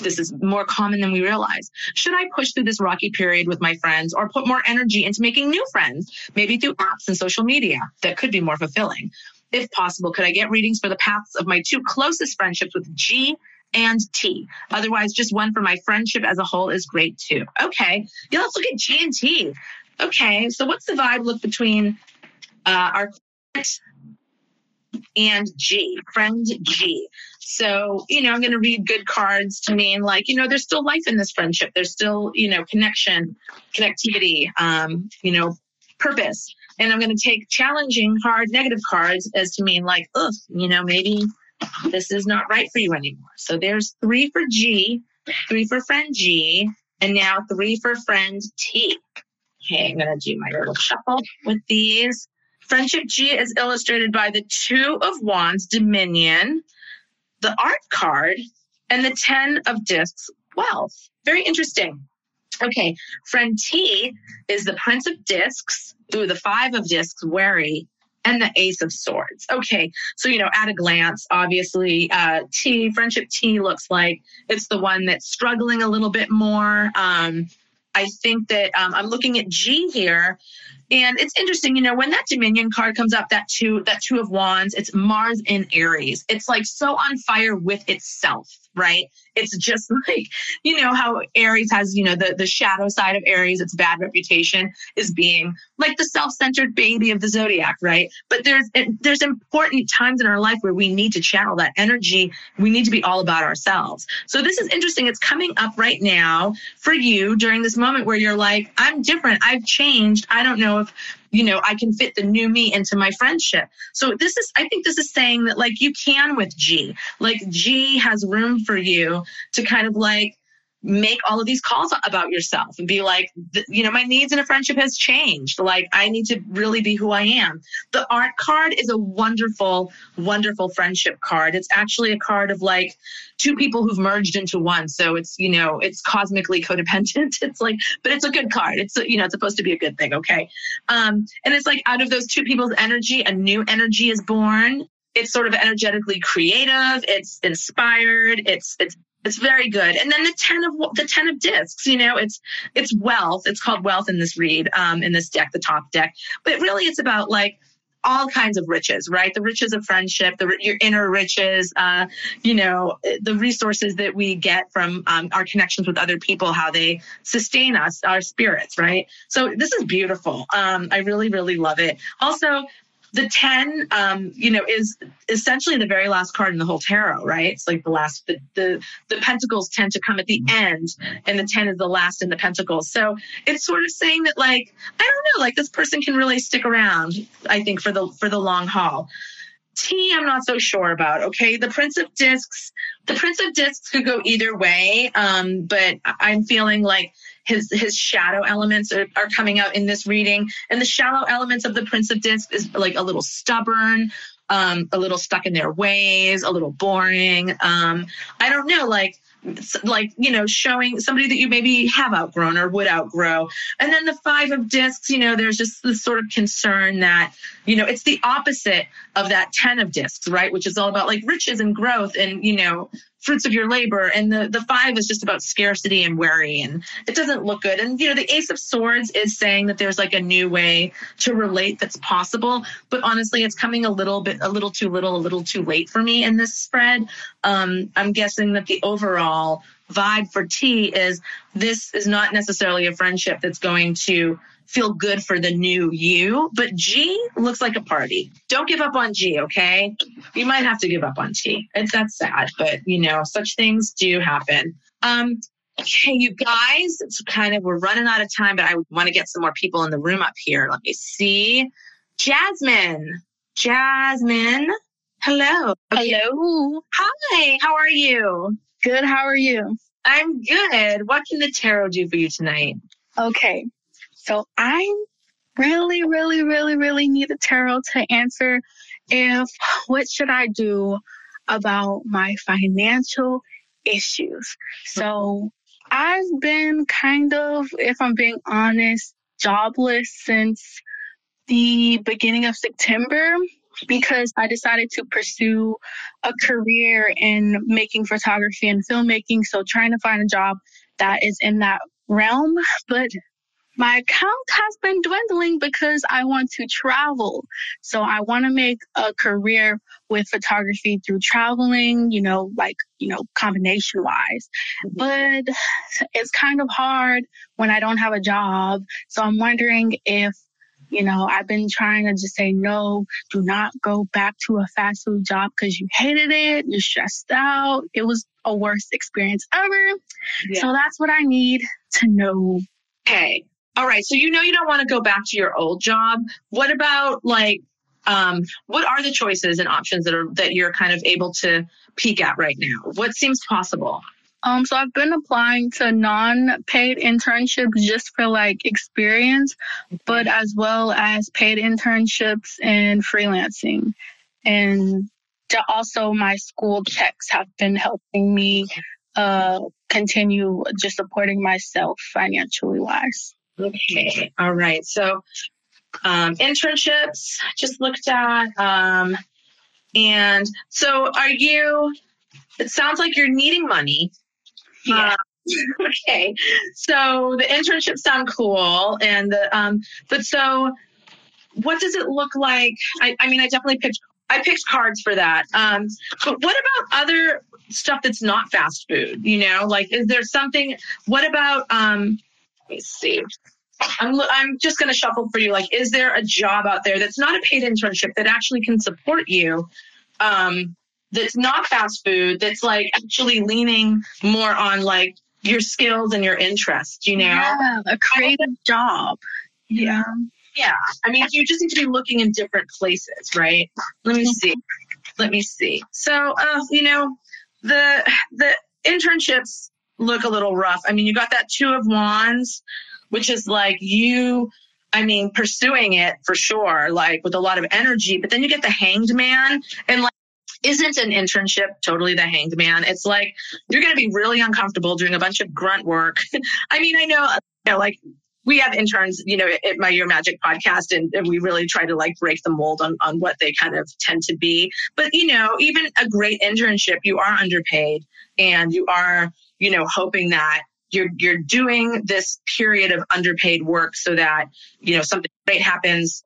this is more common than we realize. Should I push through this rocky period with my friends or put more energy into making new friends, maybe through apps and social media that could be more fulfilling? If possible, could I get readings for the paths of my two closest friendships with G and T? Otherwise, just one for my friendship as a whole is great too. Okay. Yeah, let's look at G and T. Okay. So what's the vibe look between uh, our and G, friend G. So, you know, I'm going to read good cards to mean like, you know, there's still life in this friendship. There's still, you know, connection, connectivity, um, you know, purpose. And I'm going to take challenging, hard, negative cards as to mean like, ugh, you know, maybe this is not right for you anymore. So there's three for G, three for friend G, and now three for friend T. Okay, I'm going to do my little shuffle with these. Friendship G is illustrated by the Two of Wands, Dominion, the Art card, and the Ten of Discs, Wealth. Very interesting. Okay, friend T is the Prince of Discs through the Five of Discs, Worry, and the Ace of Swords. Okay, so you know, at a glance, obviously, uh, T, friendship T looks like it's the one that's struggling a little bit more. Um, I think that um, I'm looking at G here, and it's interesting, you know, when that Dominion card comes up, that two, that two of wands, it's Mars in Aries. It's like so on fire with itself, right? It's just [laughs] like, you know, how Aries has, you know, the, the shadow side of Aries, its bad reputation is being like the self-centered baby of the zodiac, right? But there's there's important times in our life where we need to channel that energy. We need to be all about ourselves. So this is interesting. It's coming up right now for you during this moment where you're like, I'm different. I've changed. I don't know if you know i can fit the new me into my friendship. So this is i think this is saying that like you can with g. Like g has room for you to kind of like make all of these calls about yourself and be like you know my needs in a friendship has changed. Like i need to really be who i am. The art card is a wonderful wonderful friendship card. It's actually a card of like two people who've merged into one. So it's you know it's cosmically codependent. [laughs] It's like but it's a good card. It's you know it's supposed to be a good thing okay? Um and it's like out of those two people's energy a new energy is born. It's sort of energetically creative. It's inspired. It's it's it's very good. And then the ten of the ten of discs, you know, it's it's wealth. It's called wealth in this read, um, in this deck, the Thoth deck. But really, it's about like all kinds of riches, right? The riches of friendship, the your inner riches, uh, you know, the resources that we get from um, our connections with other people, how they sustain us, our spirits, right? So this is beautiful. Um, I really, really love it. Also, the 10 um, you know is essentially the very last card in the whole tarot right? It's like the last the, the the pentacles tend to come at the end and the 10 is the last in the pentacles. So it's sort of saying that like i don't know like this person can really stick around i think for the for the long haul. T, I'm not so sure about. Okay, the Prince of Discs, the Prince of Discs could go either way, um, but I'm feeling like his his shadow elements are, are coming out in this reading. And the shallow elements of the prince of disc is like a little stubborn um, a little stuck in their ways a little boring. Um, i don't know like like you know showing somebody that you maybe have outgrown or would outgrow. And then the five of discs you know there's just this sort of concern that you know it's the opposite of that 10 of discs right? Which is all about like riches and growth and you know fruits of your labor and the the five is just about scarcity and worry and it doesn't look good. And you know the ace of swords is saying that there's like a new way to relate that's possible but honestly it's coming a little bit a little too little a little too late for me in this spread. Um, i'm guessing that the overall vibe for t is this is not necessarily a friendship that's going to feel good for the new you. But G looks like a party. Don't give up on G, okay? You might have to give up on T. It's that's sad, but you know, such things do happen. Um, okay, you guys, it's kind of we're running out of time, but I want to get some more people in the room up here. Let me see. Jasmine. Jasmine. Hello. Okay. Hello. Hi, how are you? Good, how are you? I'm good. What can the tarot do for you tonight? Okay. So I really, really, really, really need the tarot to answer if what should I do about my financial issues. So I've been kind of, if I'm being honest, jobless since the beginning of September because I decided to pursue a career in making photography and filmmaking. So trying to find a job that is in that realm, but my account has been dwindling because I want to travel. So I want to make a career with photography through traveling, you know, like, you know, combination wise. Mm-hmm. But it's kind of hard when I don't have a job. So I'm wondering if you know, I've been trying to just say no, do not go back to a fast food job because you hated it, you're stressed out. It was a worst experience ever. Yeah. So that's what I need to know. Okay. All right. So you know you don't want to go back to your old job. What about like um, what are the choices and options that are that you're kind of able to peek at right now? What seems possible? Um, so I've been applying to non-paid internships just for like experience, but as well as paid internships and freelancing. And also my school checks have been helping me uh, continue just supporting myself financially wise. Okay. All right. So um, internships just looked at. Um, and so are you, it sounds like you're needing money. Yeah. Uh, [laughs] okay. So the internships sound cool. And the, um, but so what does it look like? I, I mean, I definitely picked, I picked cards for that. Um, but what about other stuff that's not fast food? You know, like, is there something, what about, um, me see. I'm, I'm just going to shuffle for you. Like, is there a job out there that's not a paid internship that actually can support you? Um, that's not fast food, that's like actually leaning more on like your skills and your interests, you know? Yeah, a creative job. Yeah. Yeah. I mean, you just need to be looking in different places, right? Let me see. Let me see. So, uh, you know, the the internships look a little rough. I mean, you got that two of wands, which is like you I mean, pursuing it for sure, like with a lot of energy, but then you get the hanged man and like isn't an internship totally the hanged man. It's like you're going to be really uncomfortable doing a bunch of grunt work. [laughs] I mean, I know, you know, like we have interns, you know, at my Your Magic podcast, and, and, we really try to like break the mold on, on what they kind of tend to be. But, you know, even a great internship, you are underpaid and you are, you know, hoping that you're, you're doing this period of underpaid work so that, you know, something great happens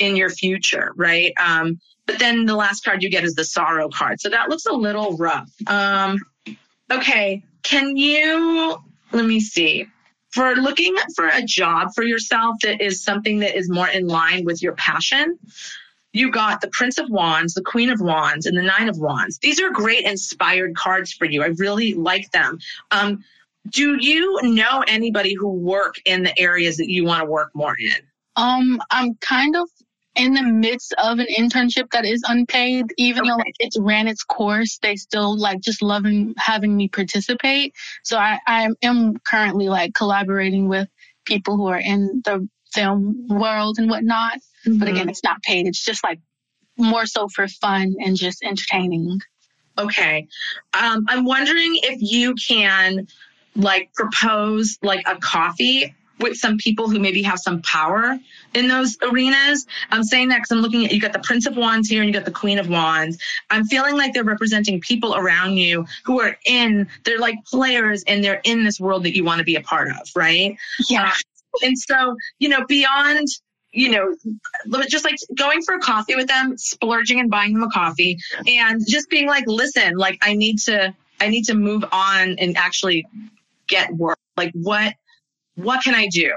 in your future, right? Um, but then the last card you get is the sorrow card. So that looks a little rough. Um, okay. Can you, let me see. For looking for a job for yourself that is something that is more in line with your passion, you got the Prince of Wands, the Queen of Wands, and the Nine of Wands. These are great inspired cards for you. I really like them. Um, do you know anybody who work in the areas that you want to work more in? Um, I'm kind of in the midst of an internship that is unpaid, even okay. though like, it's ran its course, they still like just loving having me participate. So I, I am currently like collaborating with people who are in the film world and whatnot. Mm-hmm. But again, it's not paid. It's just like more so for fun and just entertaining. Okay. Um, I'm wondering if you can like propose like a coffee with some people who maybe have some power in those arenas. I'm saying that because I'm looking at you got the Prince of Wands here and you got the Queen of Wands. I'm feeling like they're representing people around you who are in, they're like players and they're in this world that you want to be a part of, right? Yeah. Uh, and so, you know, beyond you know, just like going for a coffee with them, splurging and buying them a coffee, and just being like, listen, like I need to, I need to move on and actually get work. Like what what can I do?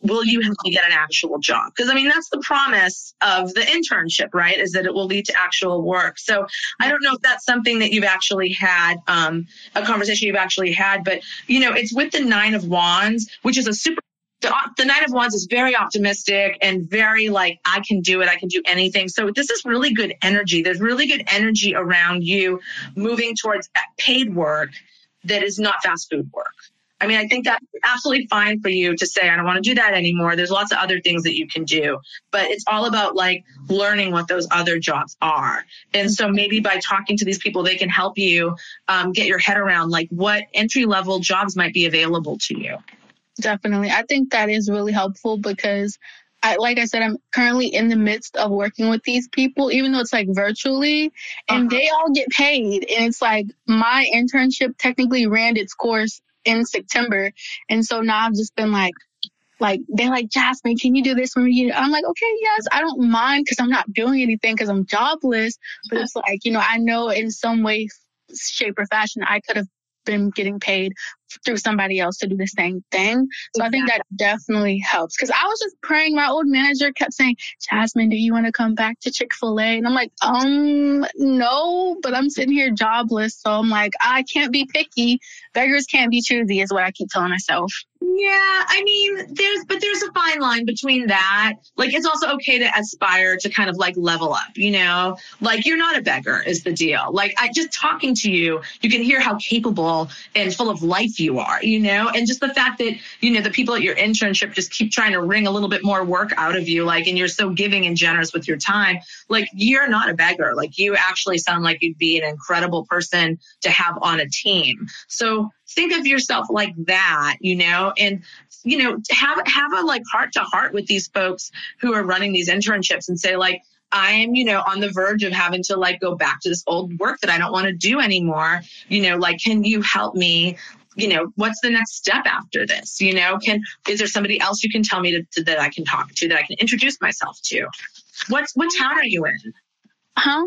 Will you help me get an actual job? Because I mean, that's the promise of the internship, right? Is that it will lead to actual work. So I don't know if that's something that you've actually had, um, a conversation you've actually had, but you know, it's with the Nine of Wands, which is a super the, the, Nine of Wands is very optimistic and very like, I can do it. I can do anything. So this is really good energy. There's really good energy around you moving towards paid work that is not fast food work. I mean, I think that's absolutely fine for you to say, I don't want to do that anymore. There's lots of other things that you can do, but it's all about like learning what those other jobs are. And so maybe by talking to these people, they can help you um, get your head around like what entry level jobs might be available to you. Definitely. I think that is really helpful because I, like I said, I'm currently in the midst of working with these people, even though it's like virtually, and uh-huh. they all get paid. And it's like my internship technically ran its course in September. And so now I've just been like, like they're like Jasmine, can you do this for me? I'm like, okay, yes, I don't mind because I'm not doing anything because I'm jobless. But it's like, you know, I know in some way, shape, or fashion, I could have been getting paid through somebody else to do the same thing. So I think that definitely helps. Cause I was just praying. My old manager kept saying, Jasmine, do you want to come back to Chick fil A? And I'm like, um, no, but I'm sitting here jobless. So I'm like, I can't be picky. Beggars can't be choosy is what I keep telling myself. Yeah, I mean, there's, but there's a fine line between that. Like, it's also okay to aspire to kind of like level up, you know? Like, you're not a beggar, is the deal. Like, I just talking to you, you can hear how capable and full of life you are, you know? And just the fact that, you know, the people at your internship just keep trying to wring a little bit more work out of you, like, and you're so giving and generous with your time. Like, you're not a beggar. Like, you actually sound like you'd be an incredible person to have on a team. So, think of yourself like that, you know, and you know, have have a like heart to heart with these folks who are running these internships and say like I'm, you know, on the verge of having to like go back to this old work that I don't want to do anymore. You know, like, can you help me you know, what's the next step after this? You know, can is there somebody else you can tell me to, to, that I can talk to that I can introduce myself to? What's what town are you in? Huh?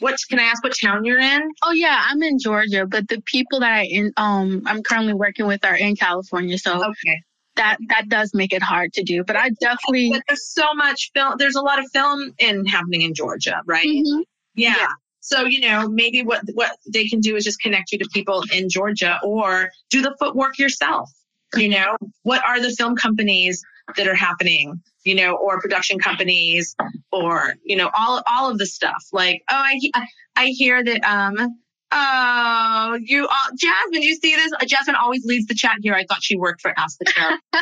What can I ask? What town you're in? Oh yeah, I'm in Georgia, but the people that I in um I'm currently working with are in California, so Okay. that that does make it hard to do. But I definitely But there's so much film. There's a lot of film in happening in Georgia, right? Mhm. Yeah. Yeah. So you know, maybe what what they can do is just connect you to people in Georgia, or do the footwork yourself. You know, what are the film companies that are happening? You know, or production companies, or you know, all all of the stuff. Like, oh, I I hear that. Um, oh, you, uh, Jasmine, you see this? Jasmine always leads the chat here. I thought she worked for Ask the Chair. [laughs]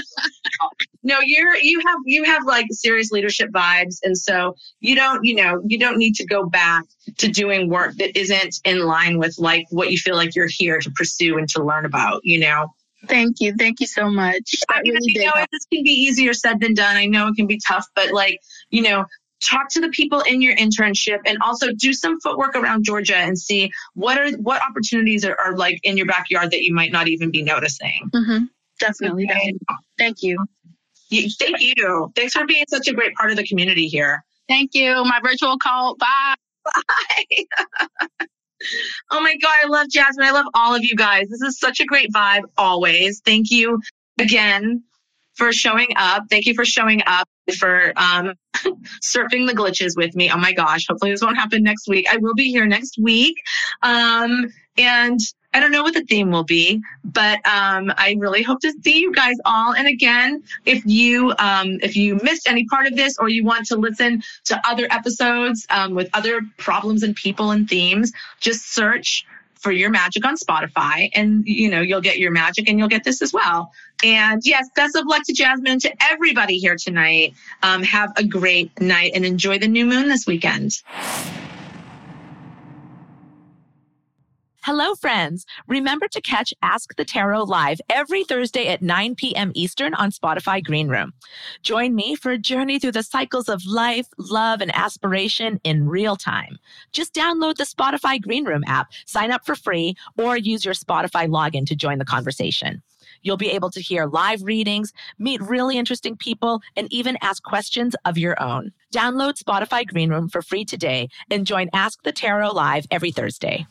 no, you're you have you have like serious leadership vibes, and so you don't you know you don't need to go back to doing work that isn't in line with like what you feel like you're here to pursue and to learn about. You know. Thank you, thank you so much. I mean, really did know, help. this can be easier said than done. I know it can be tough, but like, you know, talk to the people in your internship and also do some footwork around Georgia and see what are what opportunities are, are like in your backyard that you might not even be noticing. hmm Definitely, definitely. Thank you. You, thank you. Thanks for being such a great part of the community here. Thank you. My virtual call. Bye. [laughs] Bye. [laughs] Oh my God, I love Jasmine. I love all of you guys. This is such a great vibe always. Thank you again for showing up. Thank you for showing up for um, [laughs] surfing the glitches with me. Oh my gosh. Hopefully this won't happen next week. I will be here next week. Um, and I don't know what the theme will be, but um, I really hope to see you guys all. And again, if you um, if you missed any part of this or you want to listen to other episodes um, with other problems and people and themes, just search for your magic on Spotify, and you know you'll get your magic, and you'll get this as well. And yes, best of luck to Jasmine and to everybody here tonight. Um, have a great night and enjoy the new moon this weekend. Hello, friends. Remember to catch Ask the Tarot live every Thursday at 9 p.m. Eastern on Spotify Green Room. Join me for a journey through the cycles of life, love, and aspiration in real time. Just download the Spotify Green Room app, sign up for free, or use your Spotify login to join the conversation. You'll be able to hear live readings, meet really interesting people, and even ask questions of your own. Download Spotify Green Room for free today and join Ask the Tarot live every Thursday.